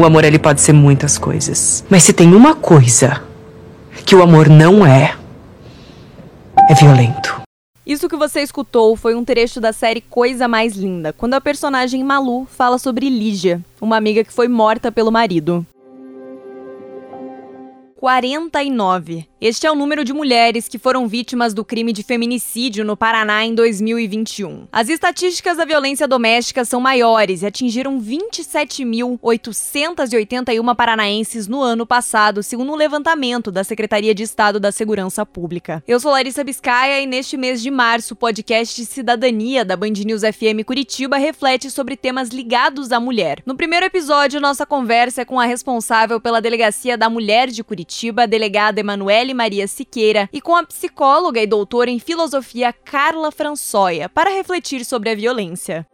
O amor ele pode ser muitas coisas, mas se tem uma coisa que o amor não é, é violento. Isso que você escutou foi um trecho da série Coisa Mais Linda, quando a personagem Malu fala sobre Lígia, uma amiga que foi morta pelo marido. 49. Este é o número de mulheres que foram vítimas do crime de feminicídio no Paraná em 2021. As estatísticas da violência doméstica são maiores e atingiram 27.881 paranaenses no ano passado, segundo um levantamento da Secretaria de Estado da Segurança Pública. Eu sou Larissa Biscaia e neste mês de março, o podcast Cidadania da Band News FM Curitiba reflete sobre temas ligados à mulher. No primeiro episódio, nossa conversa é com a responsável pela Delegacia da Mulher de Curitiba Curitiba, a delegada Emanuele Maria Siqueira, e com a psicóloga e doutora em filosofia Carla Françoia, para refletir sobre a violência.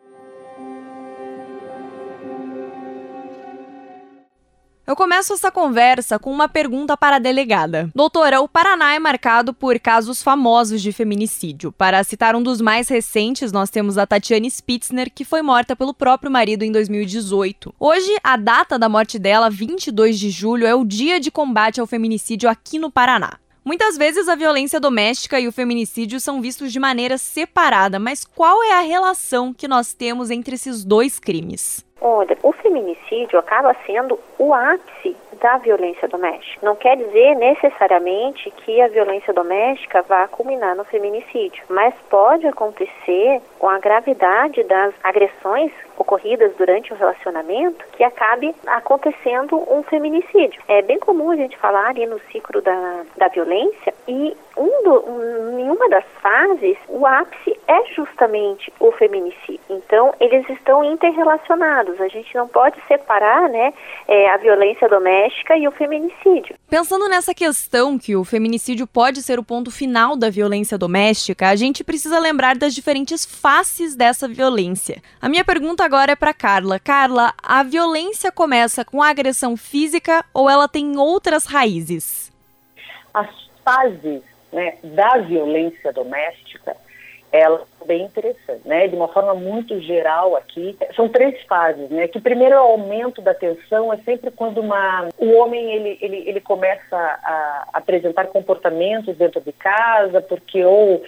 Eu começo essa conversa com uma pergunta para a delegada. Doutora, o Paraná é marcado por casos famosos de feminicídio. Para citar um dos mais recentes, nós temos a Tatiane Spitzner, que foi morta pelo próprio marido em 2018. Hoje, a data da morte dela, 22 de julho, é o dia de combate ao feminicídio aqui no Paraná. Muitas vezes a violência doméstica e o feminicídio são vistos de maneira separada, mas qual é a relação que nós temos entre esses dois crimes? Olha, o feminicídio acaba sendo o ápice da violência doméstica. Não quer dizer necessariamente que a violência doméstica vá culminar no feminicídio, mas pode acontecer com a gravidade das agressões ocorridas durante o relacionamento que acabe acontecendo um feminicídio. É bem comum a gente falar ali no ciclo da, da violência e um do, um, em uma das fases o ápice é justamente o feminicídio. Então eles estão interrelacionados. A gente não pode separar, né, é, a violência doméstica e o feminicídio. Pensando nessa questão que o feminicídio pode ser o ponto final da violência doméstica, a gente precisa lembrar das diferentes faces dessa violência. A minha pergunta agora é para Carla. Carla, a violência começa com a agressão física ou ela tem outras raízes? As fases né, da violência doméstica, ela é bem interessante, né? De uma forma muito geral aqui, são três fases, né? Que primeiro é o aumento da tensão é sempre quando uma, o homem ele, ele, ele começa a apresentar comportamentos dentro de casa, porque ou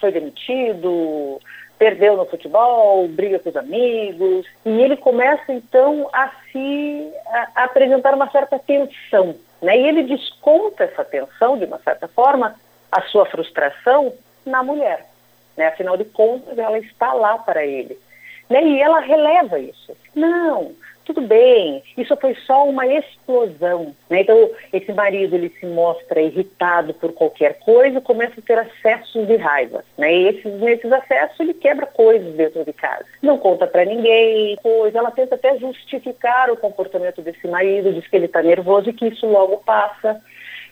foi demitido, perdeu no futebol, briga com os amigos, e ele começa então a se a, a apresentar uma certa tensão, né? E ele desconta essa tensão de uma certa forma, a sua frustração na mulher, né? Afinal de contas, ela está lá para ele, né? E ela releva isso. Não, tudo bem, isso foi só uma explosão. Né? Então, esse marido ele se mostra irritado por qualquer coisa, começa a ter acessos de raiva. Né? E esses, nesses acessos ele quebra coisas dentro de casa. Não conta para ninguém, coisa. Ela tenta até justificar o comportamento desse marido, diz que ele está nervoso e que isso logo passa.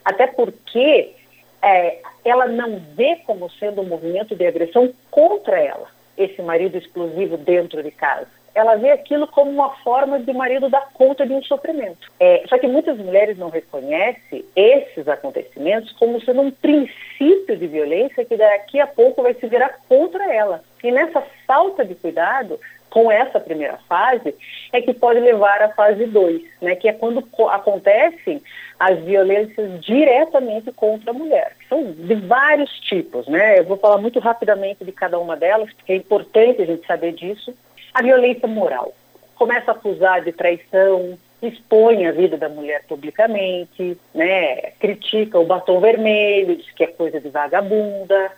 Até porque é, ela não vê como sendo um movimento de agressão contra ela, esse marido explosivo dentro de casa ela vê aquilo como uma forma de o marido dar conta de um sofrimento. É, só que muitas mulheres não reconhecem esses acontecimentos como sendo um princípio de violência que daqui a pouco vai se virar contra ela. E nessa falta de cuidado, com essa primeira fase, é que pode levar à fase 2, né, que é quando acontecem as violências diretamente contra a mulher. São de vários tipos, né? Eu vou falar muito rapidamente de cada uma delas, porque é importante a gente saber disso. A violência moral. Começa a acusar de traição, expõe a vida da mulher publicamente, né? critica o batom vermelho, diz que é coisa de vagabunda.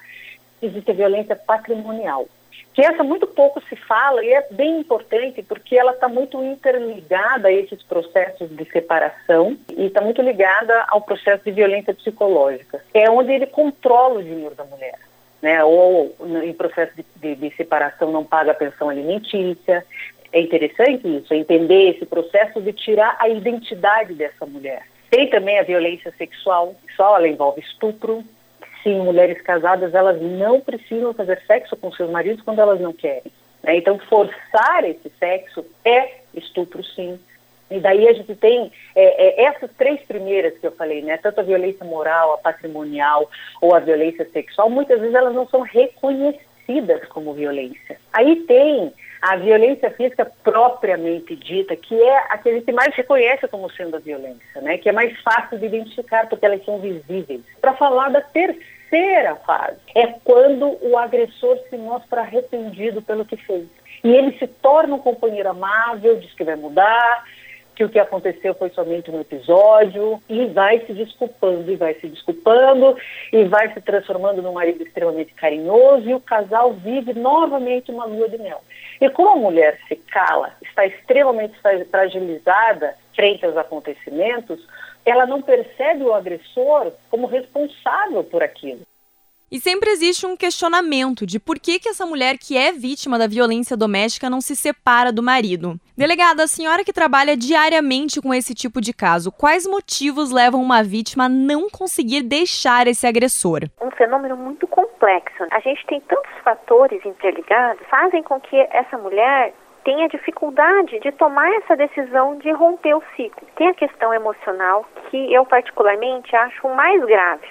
Existe a violência patrimonial, que essa muito pouco se fala e é bem importante porque ela está muito interligada a esses processos de separação e está muito ligada ao processo de violência psicológica. É onde ele controla o dinheiro da mulher né, ou em processo de, de, de separação não paga pensão alimentícia. É interessante isso, entender esse processo de tirar a identidade dessa mulher. Tem também a violência sexual, só ela envolve estupro. Sim, mulheres casadas elas não precisam fazer sexo com seus maridos quando elas não querem. Né? Então, forçar esse sexo é estupro, sim. E daí a gente tem é, é, essas três primeiras que eu falei, né? Tanto a violência moral, a patrimonial ou a violência sexual, muitas vezes elas não são reconhecidas reconhecidas como violência. Aí tem a violência física propriamente dita, que é a que a gente mais reconhece como sendo a violência, né? que é mais fácil de identificar porque elas são visíveis. Para falar da terceira fase, é quando o agressor se mostra arrependido pelo que fez. E ele se torna um companheiro amável, diz que vai mudar, que o que aconteceu foi somente um episódio e vai se desculpando e vai se desculpando e vai se transformando num marido extremamente carinhoso e o casal vive novamente uma lua de mel. E como a mulher se cala, está extremamente fragilizada frente aos acontecimentos, ela não percebe o agressor como responsável por aquilo. E sempre existe um questionamento de por que, que essa mulher que é vítima da violência doméstica não se separa do marido. Delegada, a senhora que trabalha diariamente com esse tipo de caso, quais motivos levam uma vítima a não conseguir deixar esse agressor? Um fenômeno muito complexo. A gente tem tantos fatores interligados, fazem com que essa mulher tenha dificuldade de tomar essa decisão de romper o ciclo. Tem a questão emocional, que eu particularmente acho mais grave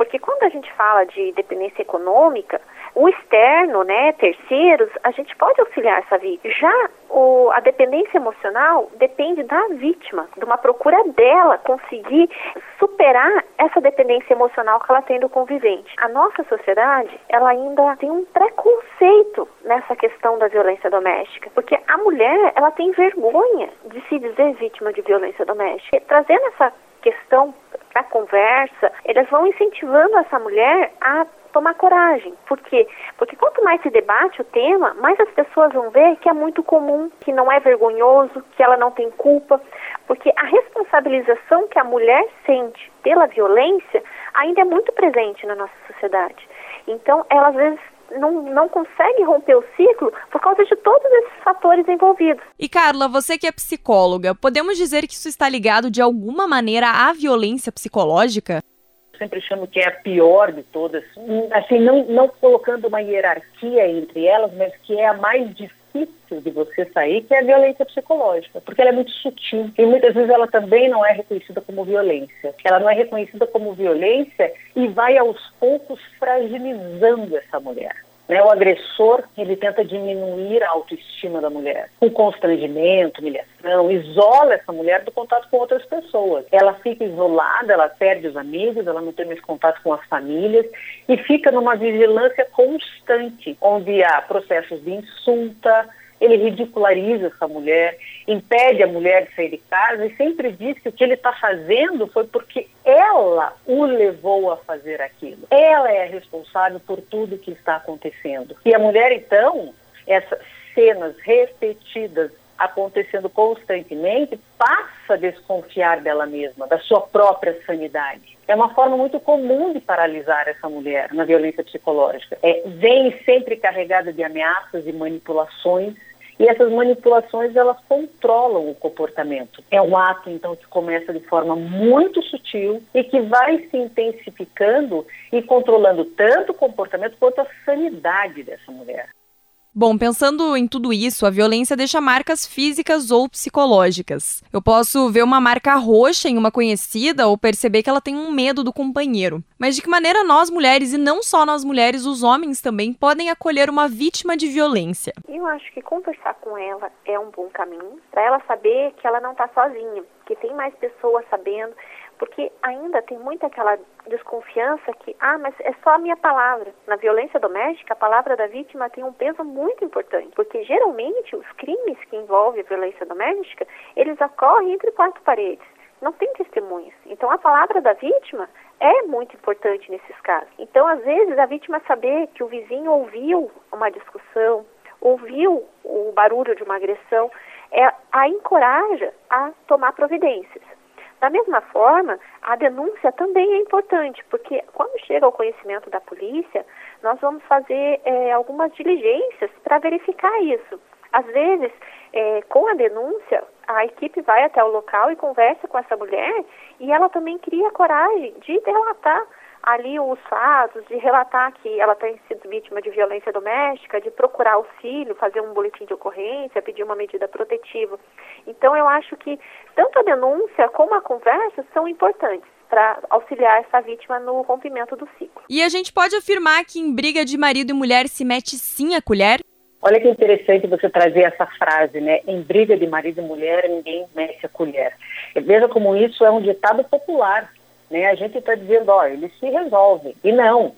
porque quando a gente fala de dependência econômica, o externo, né, terceiros, a gente pode auxiliar essa vítima. Já o, a dependência emocional depende da vítima, de uma procura dela conseguir superar essa dependência emocional que ela tem do convivente. A nossa sociedade, ela ainda tem um preconceito nessa questão da violência doméstica, porque a mulher, ela tem vergonha de se dizer vítima de violência doméstica. E trazendo essa questão para conversa, elas vão incentivando essa mulher a tomar coragem. Por quê? Porque quanto mais se debate o tema, mais as pessoas vão ver que é muito comum, que não é vergonhoso, que ela não tem culpa, porque a responsabilização que a mulher sente pela violência ainda é muito presente na nossa sociedade. Então, ela às vezes não, não consegue romper o ciclo por causa de todos esses fatores envolvidos. E Carla, você que é psicóloga, podemos dizer que isso está ligado de alguma maneira à violência psicológica? sempre chamo que é a pior de todas, assim, não, não colocando uma hierarquia entre elas, mas que é a mais difícil de você sair, que é a violência psicológica, porque ela é muito sutil e muitas vezes ela também não é reconhecida como violência. Ela não é reconhecida como violência e vai aos poucos fragilizando essa mulher. Né? O agressor, ele tenta diminuir a autoestima da mulher, com constrangimento, humilhação, isola essa mulher do contato com outras pessoas. Ela fica isolada, ela perde os amigos, ela não tem mais contato com as famílias e fica numa vigilância constante, onde há processos de insulta, ele ridiculariza essa mulher, impede a mulher de sair de casa e sempre diz que o que ele está fazendo foi porque ela o levou a fazer aquilo. Ela é responsável por tudo que está acontecendo. E a mulher, então, essas cenas repetidas acontecendo constantemente, passa a desconfiar dela mesma, da sua própria sanidade. É uma forma muito comum de paralisar essa mulher na violência psicológica. É, vem sempre carregada de ameaças e manipulações e essas manipulações, elas controlam o comportamento. É um ato, então, que começa de forma muito sutil e que vai se intensificando e controlando tanto o comportamento quanto a sanidade dessa mulher. Bom, pensando em tudo isso, a violência deixa marcas físicas ou psicológicas. Eu posso ver uma marca roxa em uma conhecida ou perceber que ela tem um medo do companheiro. Mas de que maneira nós mulheres, e não só nós mulheres, os homens também, podem acolher uma vítima de violência? Eu acho que conversar com ela é um bom caminho, para ela saber que ela não está sozinha, que tem mais pessoas sabendo porque ainda tem muito aquela desconfiança que, ah, mas é só a minha palavra. Na violência doméstica, a palavra da vítima tem um peso muito importante, porque geralmente os crimes que envolvem a violência doméstica, eles ocorrem entre quatro paredes. Não tem testemunhas. Então, a palavra da vítima é muito importante nesses casos. Então, às vezes, a vítima saber que o vizinho ouviu uma discussão, ouviu o barulho de uma agressão, é, a encoraja a tomar providências. Da mesma forma, a denúncia também é importante, porque quando chega ao conhecimento da polícia, nós vamos fazer é, algumas diligências para verificar isso. Às vezes, é, com a denúncia, a equipe vai até o local e conversa com essa mulher e ela também cria coragem de relatar ali os fatos, de relatar que ela tem sido vítima de violência doméstica, de procurar auxílio, fazer um boletim de ocorrência, pedir uma medida protetiva. Então, eu acho que tanto a denúncia como a conversa são importantes. para auxiliar essa vítima no rompimento do ciclo. E a gente pode afirmar que em briga de marido e mulher se mete sim a colher? Olha que interessante você trazer essa frase, né? Em briga de marido e mulher, ninguém mete a colher. Veja como isso é um ditado popular, né? A gente está dizendo, ó, eles se resolvem. E não.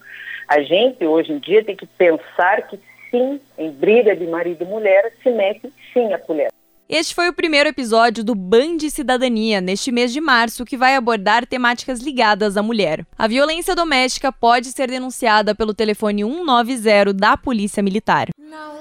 A gente, hoje em dia, tem que pensar que sim, em briga de marido e mulher, se mete sim a colher. Este foi o primeiro episódio do Band Cidadania, neste mês de março, que vai abordar temáticas ligadas à mulher. A violência doméstica pode ser denunciada pelo telefone 190 da Polícia Militar. Now